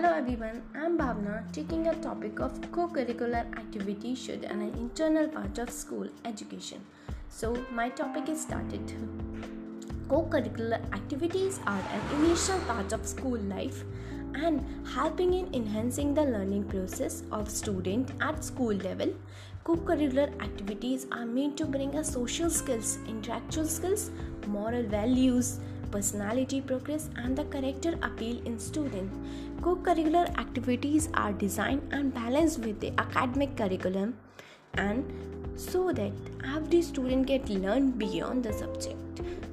Hello everyone, I'm Bhavna taking a topic of co-curricular activity should an internal part of school education. So my topic is started. Co-curricular activities are an initial part of school life and helping in enhancing the learning process of student at school level. Co-curricular activities are meant to bring a social skills, intellectual skills, moral values, personality progress and the character appeal in student. Co-curricular activities are designed and balanced with the academic curriculum and so that every student get learn beyond the subject.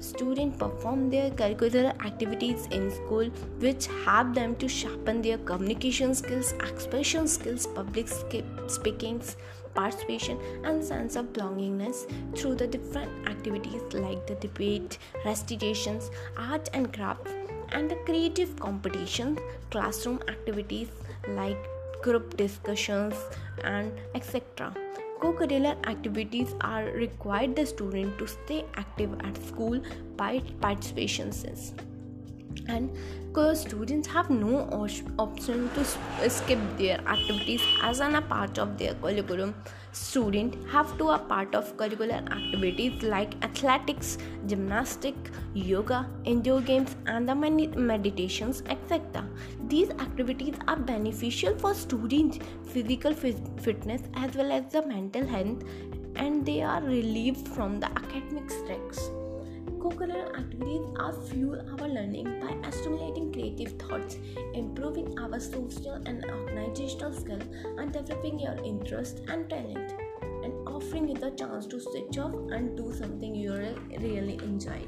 Students perform their curricular activities in school which help them to sharpen their communication skills, expression skills, public speaking, participation and sense of belongingness through the different activities like the debate, recitations, art and craft, and the creative competitions, classroom activities like group discussions, and etc. Co-curricular activities are required the student to stay active at school by participation and students have no option to skip their activities as an a part of their curriculum. Students have to a part of curricular activities like athletics gymnastics yoga indoor games and the many meditations etc these activities are beneficial for students physical fitness as well as the mental health and they are relieved from the academic stress Co-curricular activities are fuel our learning by stimulating creative thoughts, improving our social and organizational skill, and developing your interest and talent, and offering you the chance to switch off and do something you really enjoy.